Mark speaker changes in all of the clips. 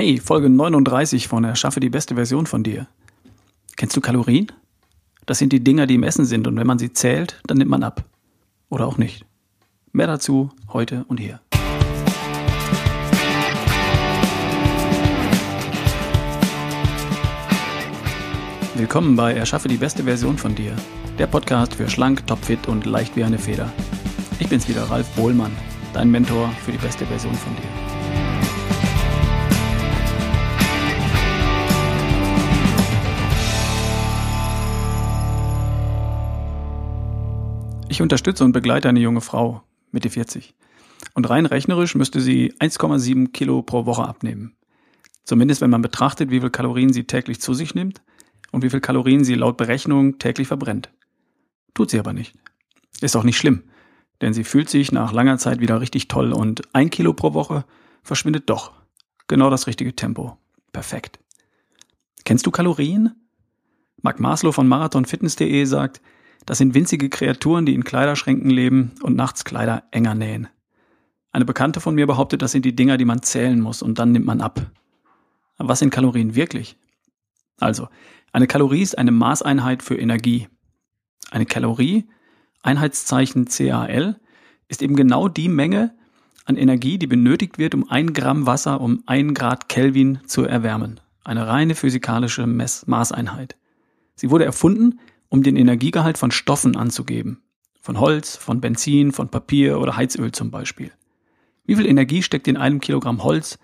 Speaker 1: Hey, Folge 39 von Erschaffe die beste Version von dir. Kennst du Kalorien? Das sind die Dinger, die im Essen sind und wenn man sie zählt, dann nimmt man ab. Oder auch nicht. Mehr dazu heute und hier. Willkommen bei Erschaffe die beste Version von dir. Der Podcast für schlank, topfit und leicht wie eine Feder. Ich bin's wieder, Ralf Bohlmann, dein Mentor für die beste Version von dir. Ich unterstütze und begleite eine junge Frau, Mitte 40. Und rein rechnerisch müsste sie 1,7 Kilo pro Woche abnehmen. Zumindest wenn man betrachtet, wie viel Kalorien sie täglich zu sich nimmt und wie viel Kalorien sie laut Berechnung täglich verbrennt. Tut sie aber nicht. Ist auch nicht schlimm, denn sie fühlt sich nach langer Zeit wieder richtig toll und ein Kilo pro Woche verschwindet doch. Genau das richtige Tempo. Perfekt. Kennst du Kalorien? Mark Maslow von marathonfitness.de sagt, das sind winzige Kreaturen, die in Kleiderschränken leben und nachts Kleider enger nähen. Eine Bekannte von mir behauptet, das sind die Dinger, die man zählen muss und dann nimmt man ab. Aber was sind Kalorien wirklich? Also, eine Kalorie ist eine Maßeinheit für Energie. Eine Kalorie, Einheitszeichen CAL, ist eben genau die Menge an Energie, die benötigt wird, um ein Gramm Wasser um ein Grad Kelvin zu erwärmen. Eine reine physikalische Maßeinheit. Sie wurde erfunden, um den Energiegehalt von Stoffen anzugeben. Von Holz, von Benzin, von Papier oder Heizöl zum Beispiel. Wie viel Energie steckt in einem Kilogramm Holz,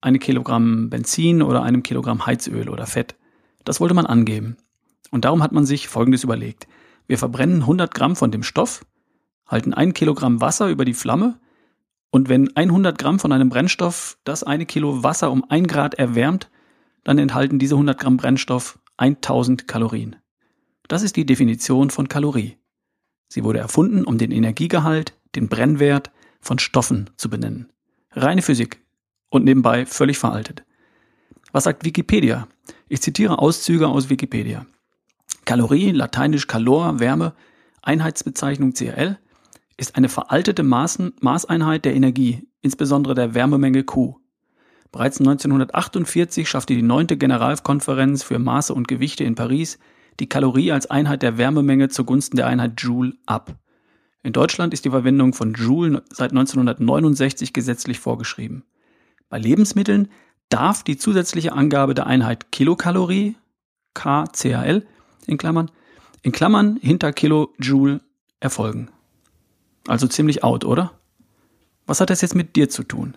Speaker 1: einem Kilogramm Benzin oder einem Kilogramm Heizöl oder Fett? Das wollte man angeben. Und darum hat man sich Folgendes überlegt. Wir verbrennen 100 Gramm von dem Stoff, halten ein Kilogramm Wasser über die Flamme und wenn 100 Gramm von einem Brennstoff das eine Kilo Wasser um ein Grad erwärmt, dann enthalten diese 100 Gramm Brennstoff 1000 Kalorien. Das ist die Definition von Kalorie. Sie wurde erfunden, um den Energiegehalt, den Brennwert von Stoffen zu benennen. Reine Physik und nebenbei völlig veraltet. Was sagt Wikipedia? Ich zitiere Auszüge aus Wikipedia. Kalorie, lateinisch Kalor, Wärme, Einheitsbezeichnung CL, ist eine veraltete Maßen, Maßeinheit der Energie, insbesondere der Wärmemenge Q. Bereits 1948 schaffte die neunte Generalkonferenz für Maße und Gewichte in Paris die Kalorie als Einheit der Wärmemenge zugunsten der Einheit Joule ab. In Deutschland ist die Verwendung von Joule seit 1969 gesetzlich vorgeschrieben. Bei Lebensmitteln darf die zusätzliche Angabe der Einheit Kilokalorie, KCAL, in Klammern, in Klammern hinter Kilojoule erfolgen. Also ziemlich out, oder? Was hat das jetzt mit dir zu tun?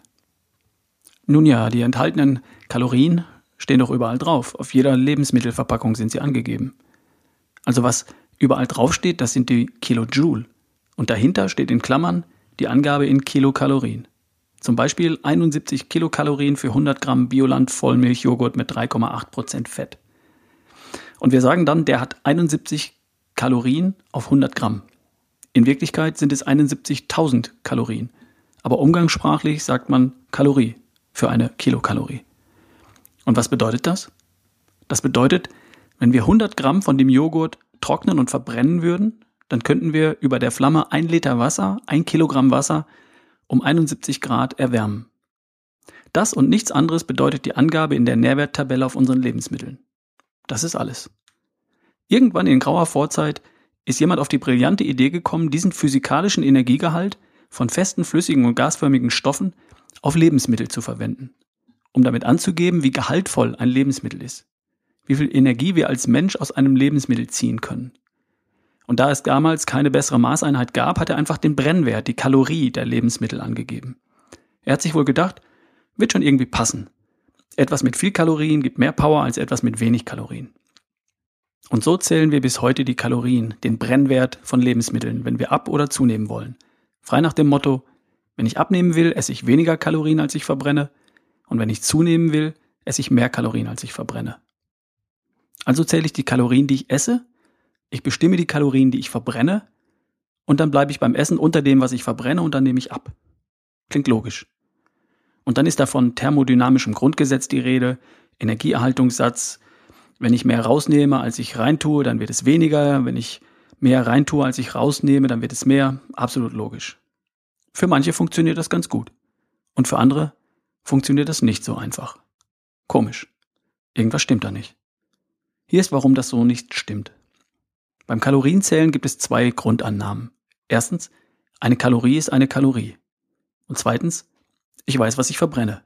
Speaker 1: Nun ja, die enthaltenen Kalorien stehen doch überall drauf. Auf jeder Lebensmittelverpackung sind sie angegeben. Also was überall draufsteht, das sind die Kilojoule. Und dahinter steht in Klammern die Angabe in Kilokalorien. Zum Beispiel 71 Kilokalorien für 100 Gramm Bioland Vollmilchjoghurt mit 3,8 Prozent Fett. Und wir sagen dann, der hat 71 Kalorien auf 100 Gramm. In Wirklichkeit sind es 71.000 Kalorien. Aber umgangssprachlich sagt man Kalorie für eine Kilokalorie. Und was bedeutet das? Das bedeutet, wenn wir 100 Gramm von dem Joghurt trocknen und verbrennen würden, dann könnten wir über der Flamme ein Liter Wasser, ein Kilogramm Wasser um 71 Grad erwärmen. Das und nichts anderes bedeutet die Angabe in der Nährwerttabelle auf unseren Lebensmitteln. Das ist alles. Irgendwann in grauer Vorzeit ist jemand auf die brillante Idee gekommen, diesen physikalischen Energiegehalt von festen, flüssigen und gasförmigen Stoffen auf Lebensmittel zu verwenden, um damit anzugeben, wie gehaltvoll ein Lebensmittel ist wie viel Energie wir als Mensch aus einem Lebensmittel ziehen können. Und da es damals keine bessere Maßeinheit gab, hat er einfach den Brennwert, die Kalorie der Lebensmittel angegeben. Er hat sich wohl gedacht, wird schon irgendwie passen. Etwas mit viel Kalorien gibt mehr Power als etwas mit wenig Kalorien. Und so zählen wir bis heute die Kalorien, den Brennwert von Lebensmitteln, wenn wir ab- oder zunehmen wollen. Frei nach dem Motto, wenn ich abnehmen will, esse ich weniger Kalorien, als ich verbrenne, und wenn ich zunehmen will, esse ich mehr Kalorien, als ich verbrenne. Also zähle ich die Kalorien, die ich esse, ich bestimme die Kalorien, die ich verbrenne, und dann bleibe ich beim Essen unter dem, was ich verbrenne, und dann nehme ich ab. Klingt logisch. Und dann ist da von thermodynamischem Grundgesetz die Rede, Energieerhaltungssatz, wenn ich mehr rausnehme, als ich reintue, dann wird es weniger, wenn ich mehr reintue, als ich rausnehme, dann wird es mehr, absolut logisch. Für manche funktioniert das ganz gut. Und für andere funktioniert das nicht so einfach. Komisch. Irgendwas stimmt da nicht. Hier ist, warum das so nicht stimmt. Beim Kalorienzählen gibt es zwei Grundannahmen. Erstens, eine Kalorie ist eine Kalorie. Und zweitens, ich weiß, was ich verbrenne.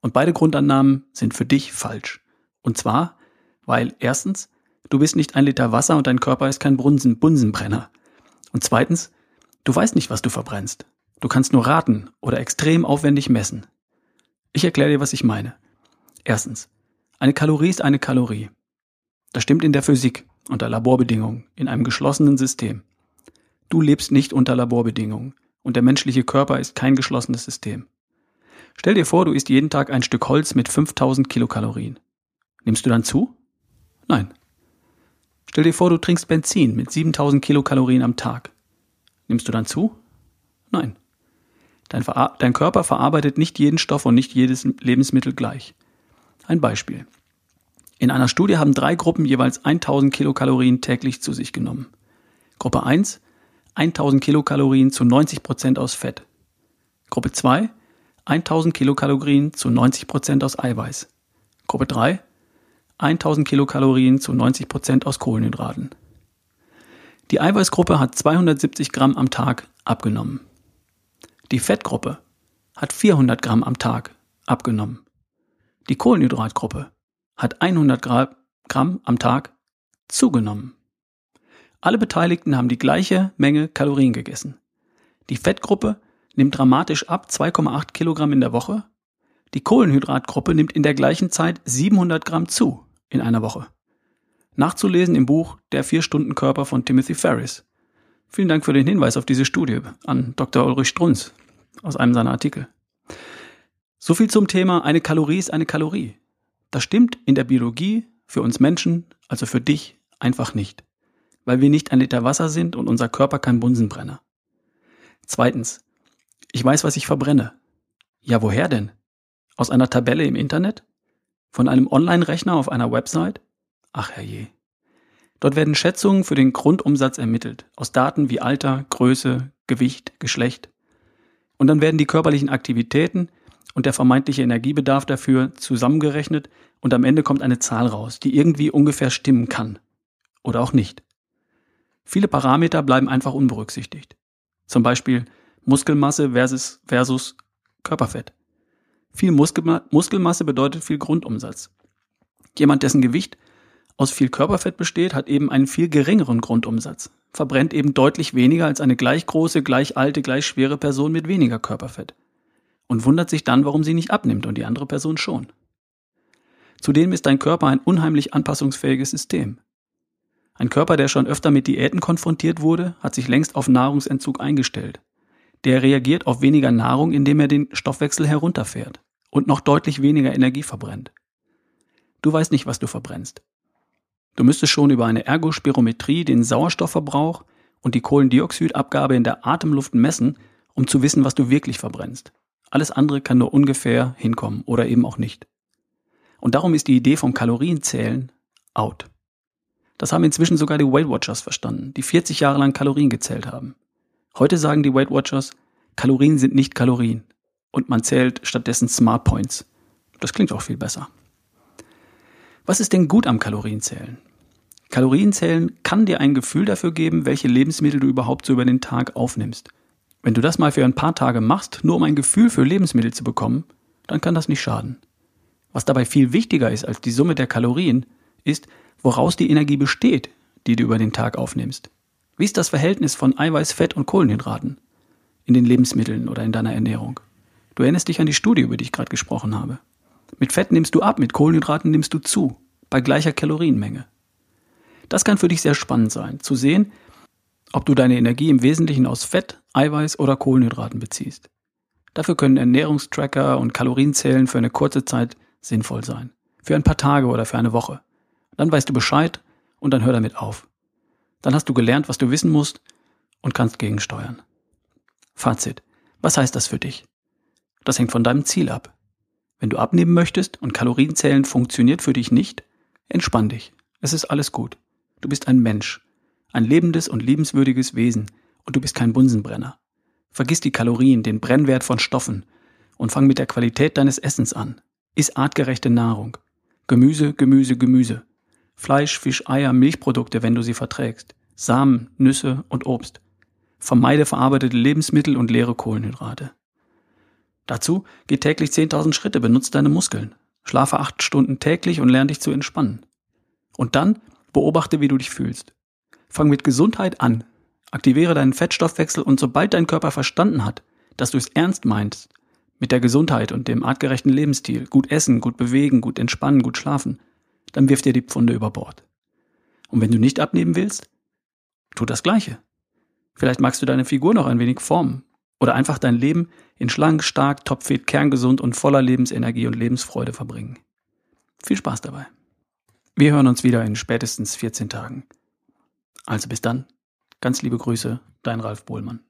Speaker 1: Und beide Grundannahmen sind für dich falsch. Und zwar, weil erstens, du bist nicht ein Liter Wasser und dein Körper ist kein Brunsen, Bunsenbrenner. Und zweitens, du weißt nicht, was du verbrennst. Du kannst nur raten oder extrem aufwendig messen. Ich erkläre dir, was ich meine. Erstens, eine Kalorie ist eine Kalorie. Das stimmt in der Physik, unter Laborbedingungen, in einem geschlossenen System. Du lebst nicht unter Laborbedingungen und der menschliche Körper ist kein geschlossenes System. Stell dir vor, du isst jeden Tag ein Stück Holz mit 5000 Kilokalorien. Nimmst du dann zu? Nein. Stell dir vor, du trinkst Benzin mit 7000 Kilokalorien am Tag. Nimmst du dann zu? Nein. Dein, dein, Körper verarbeitet nicht jeden Stoff und nicht jedes Lebensmittel gleich. Ein Beispiel. In einer Studie haben drei Gruppen jeweils 1000 Kilokalorien täglich zu sich genommen. Gruppe 1 1000 Kilokalorien zu 90 Prozent aus Fett. Gruppe 2 1000 Kilokalorien zu 90 Prozent aus Eiweiß. Gruppe 3 1000 Kilokalorien zu 90 Prozent aus Kohlenhydraten. Die Eiweißgruppe hat 270 Gramm am Tag abgenommen. Die Fettgruppe hat 400 Gramm am Tag abgenommen. Die Kohlenhydratgruppe hat 100 Gramm am Tag zugenommen. Alle Beteiligten haben die gleiche Menge Kalorien gegessen. Die Fettgruppe nimmt dramatisch ab 2,8 Kilogramm in der Woche. Die Kohlenhydratgruppe nimmt in der gleichen Zeit 700 Gramm zu in einer Woche. Nachzulesen im Buch Der Vier-Stunden-Körper von Timothy Ferris. Vielen Dank für den Hinweis auf diese Studie an Dr. Ulrich Strunz aus einem seiner Artikel. So viel zum Thema eine Kalorie ist eine Kalorie. Das stimmt in der Biologie für uns Menschen, also für dich, einfach nicht. Weil wir nicht ein Liter Wasser sind und unser Körper kein Bunsenbrenner. Zweitens, ich weiß, was ich verbrenne. Ja, woher denn? Aus einer Tabelle im Internet? Von einem Online-Rechner auf einer Website? Ach herrje. Dort werden Schätzungen für den Grundumsatz ermittelt, aus Daten wie Alter, Größe, Gewicht, Geschlecht. Und dann werden die körperlichen Aktivitäten und der vermeintliche Energiebedarf dafür zusammengerechnet und am Ende kommt eine Zahl raus, die irgendwie ungefähr stimmen kann. Oder auch nicht. Viele Parameter bleiben einfach unberücksichtigt. Zum Beispiel Muskelmasse versus, versus Körperfett. Viel Muskelma Muskelmasse bedeutet viel Grundumsatz. Jemand, dessen Gewicht aus viel Körperfett besteht, hat eben einen viel geringeren Grundumsatz, verbrennt eben deutlich weniger als eine gleich große, gleich alte, gleich schwere Person mit weniger Körperfett und wundert sich dann, warum sie nicht abnimmt und die andere Person schon. Zudem ist dein Körper ein unheimlich anpassungsfähiges System. Ein Körper, der schon öfter mit Diäten konfrontiert wurde, hat sich längst auf Nahrungsentzug eingestellt. Der reagiert auf weniger Nahrung, indem er den Stoffwechsel herunterfährt und noch deutlich weniger Energie verbrennt. Du weißt nicht, was du verbrennst. Du müsstest schon über eine Ergospirometrie den Sauerstoffverbrauch und die Kohlendioxidabgabe in der Atemluft messen, um zu wissen, was du wirklich verbrennst. Alles andere kann nur ungefähr hinkommen oder eben auch nicht. Und darum ist die Idee vom Kalorienzählen out. Das haben inzwischen sogar die Weight Watchers verstanden, die 40 Jahre lang Kalorien gezählt haben. Heute sagen die Weight Watchers, Kalorien sind nicht Kalorien. Und man zählt stattdessen Smart Points. Das klingt auch viel besser. Was ist denn gut am Kalorienzählen? Kalorienzählen kann dir ein Gefühl dafür geben, welche Lebensmittel du überhaupt so über den Tag aufnimmst. Wenn du das mal für ein paar Tage machst, nur um ein Gefühl für Lebensmittel zu bekommen, dann kann das nicht schaden. Was dabei viel wichtiger ist als die Summe der Kalorien, ist, woraus die Energie besteht, die du über den Tag aufnimmst. Wie ist das Verhältnis von Eiweiß, Fett und Kohlenhydraten in den Lebensmitteln oder in deiner Ernährung? Du erinnerst dich an die Studie, über die ich gerade gesprochen habe. Mit Fett nimmst du ab, mit Kohlenhydraten nimmst du zu, bei gleicher Kalorienmenge. Das kann für dich sehr spannend sein, zu sehen, ob du deine Energie im Wesentlichen aus Fett, Eiweiß oder Kohlenhydraten beziehst. Dafür können Ernährungstracker und Kalorienzählen für eine kurze Zeit sinnvoll sein. Für ein paar Tage oder für eine Woche. Dann weißt du Bescheid und dann hör damit auf. Dann hast du gelernt, was du wissen musst und kannst gegensteuern. Fazit. Was heißt das für dich? Das hängt von deinem Ziel ab. Wenn du abnehmen möchtest und Kalorienzählen funktioniert für dich nicht, entspann dich. Es ist alles gut. Du bist ein Mensch, ein lebendes und liebenswürdiges Wesen und du bist kein Bunsenbrenner. Vergiss die Kalorien, den Brennwert von Stoffen und fang mit der Qualität deines Essens an. Iss artgerechte Nahrung. Gemüse, Gemüse, Gemüse. Fleisch, Fisch, Eier, Milchprodukte, wenn du sie verträgst. Samen, Nüsse und Obst. Vermeide verarbeitete Lebensmittel und leere Kohlenhydrate. Dazu geh täglich 10.000 Schritte, benutze deine Muskeln. Schlafe acht Stunden täglich und lerne dich zu entspannen. Und dann beobachte, wie du dich fühlst. Fang mit Gesundheit an. Aktiviere deinen Fettstoffwechsel und sobald dein Körper verstanden hat, dass du es ernst meinst, mit der Gesundheit und dem artgerechten Lebensstil, gut essen, gut bewegen, gut entspannen, gut schlafen, dann wirf dir die Pfunde über Bord. Und wenn du nicht abnehmen willst, tu das Gleiche. Vielleicht magst du deine Figur noch ein wenig formen oder einfach dein Leben in schlank, stark, topfit, kerngesund und voller Lebensenergie und Lebensfreude verbringen. Viel Spaß dabei. Wir hören uns wieder in spätestens 14 Tagen. Also bis dann. Ganz liebe Grüße, dein Ralf Bohlmann.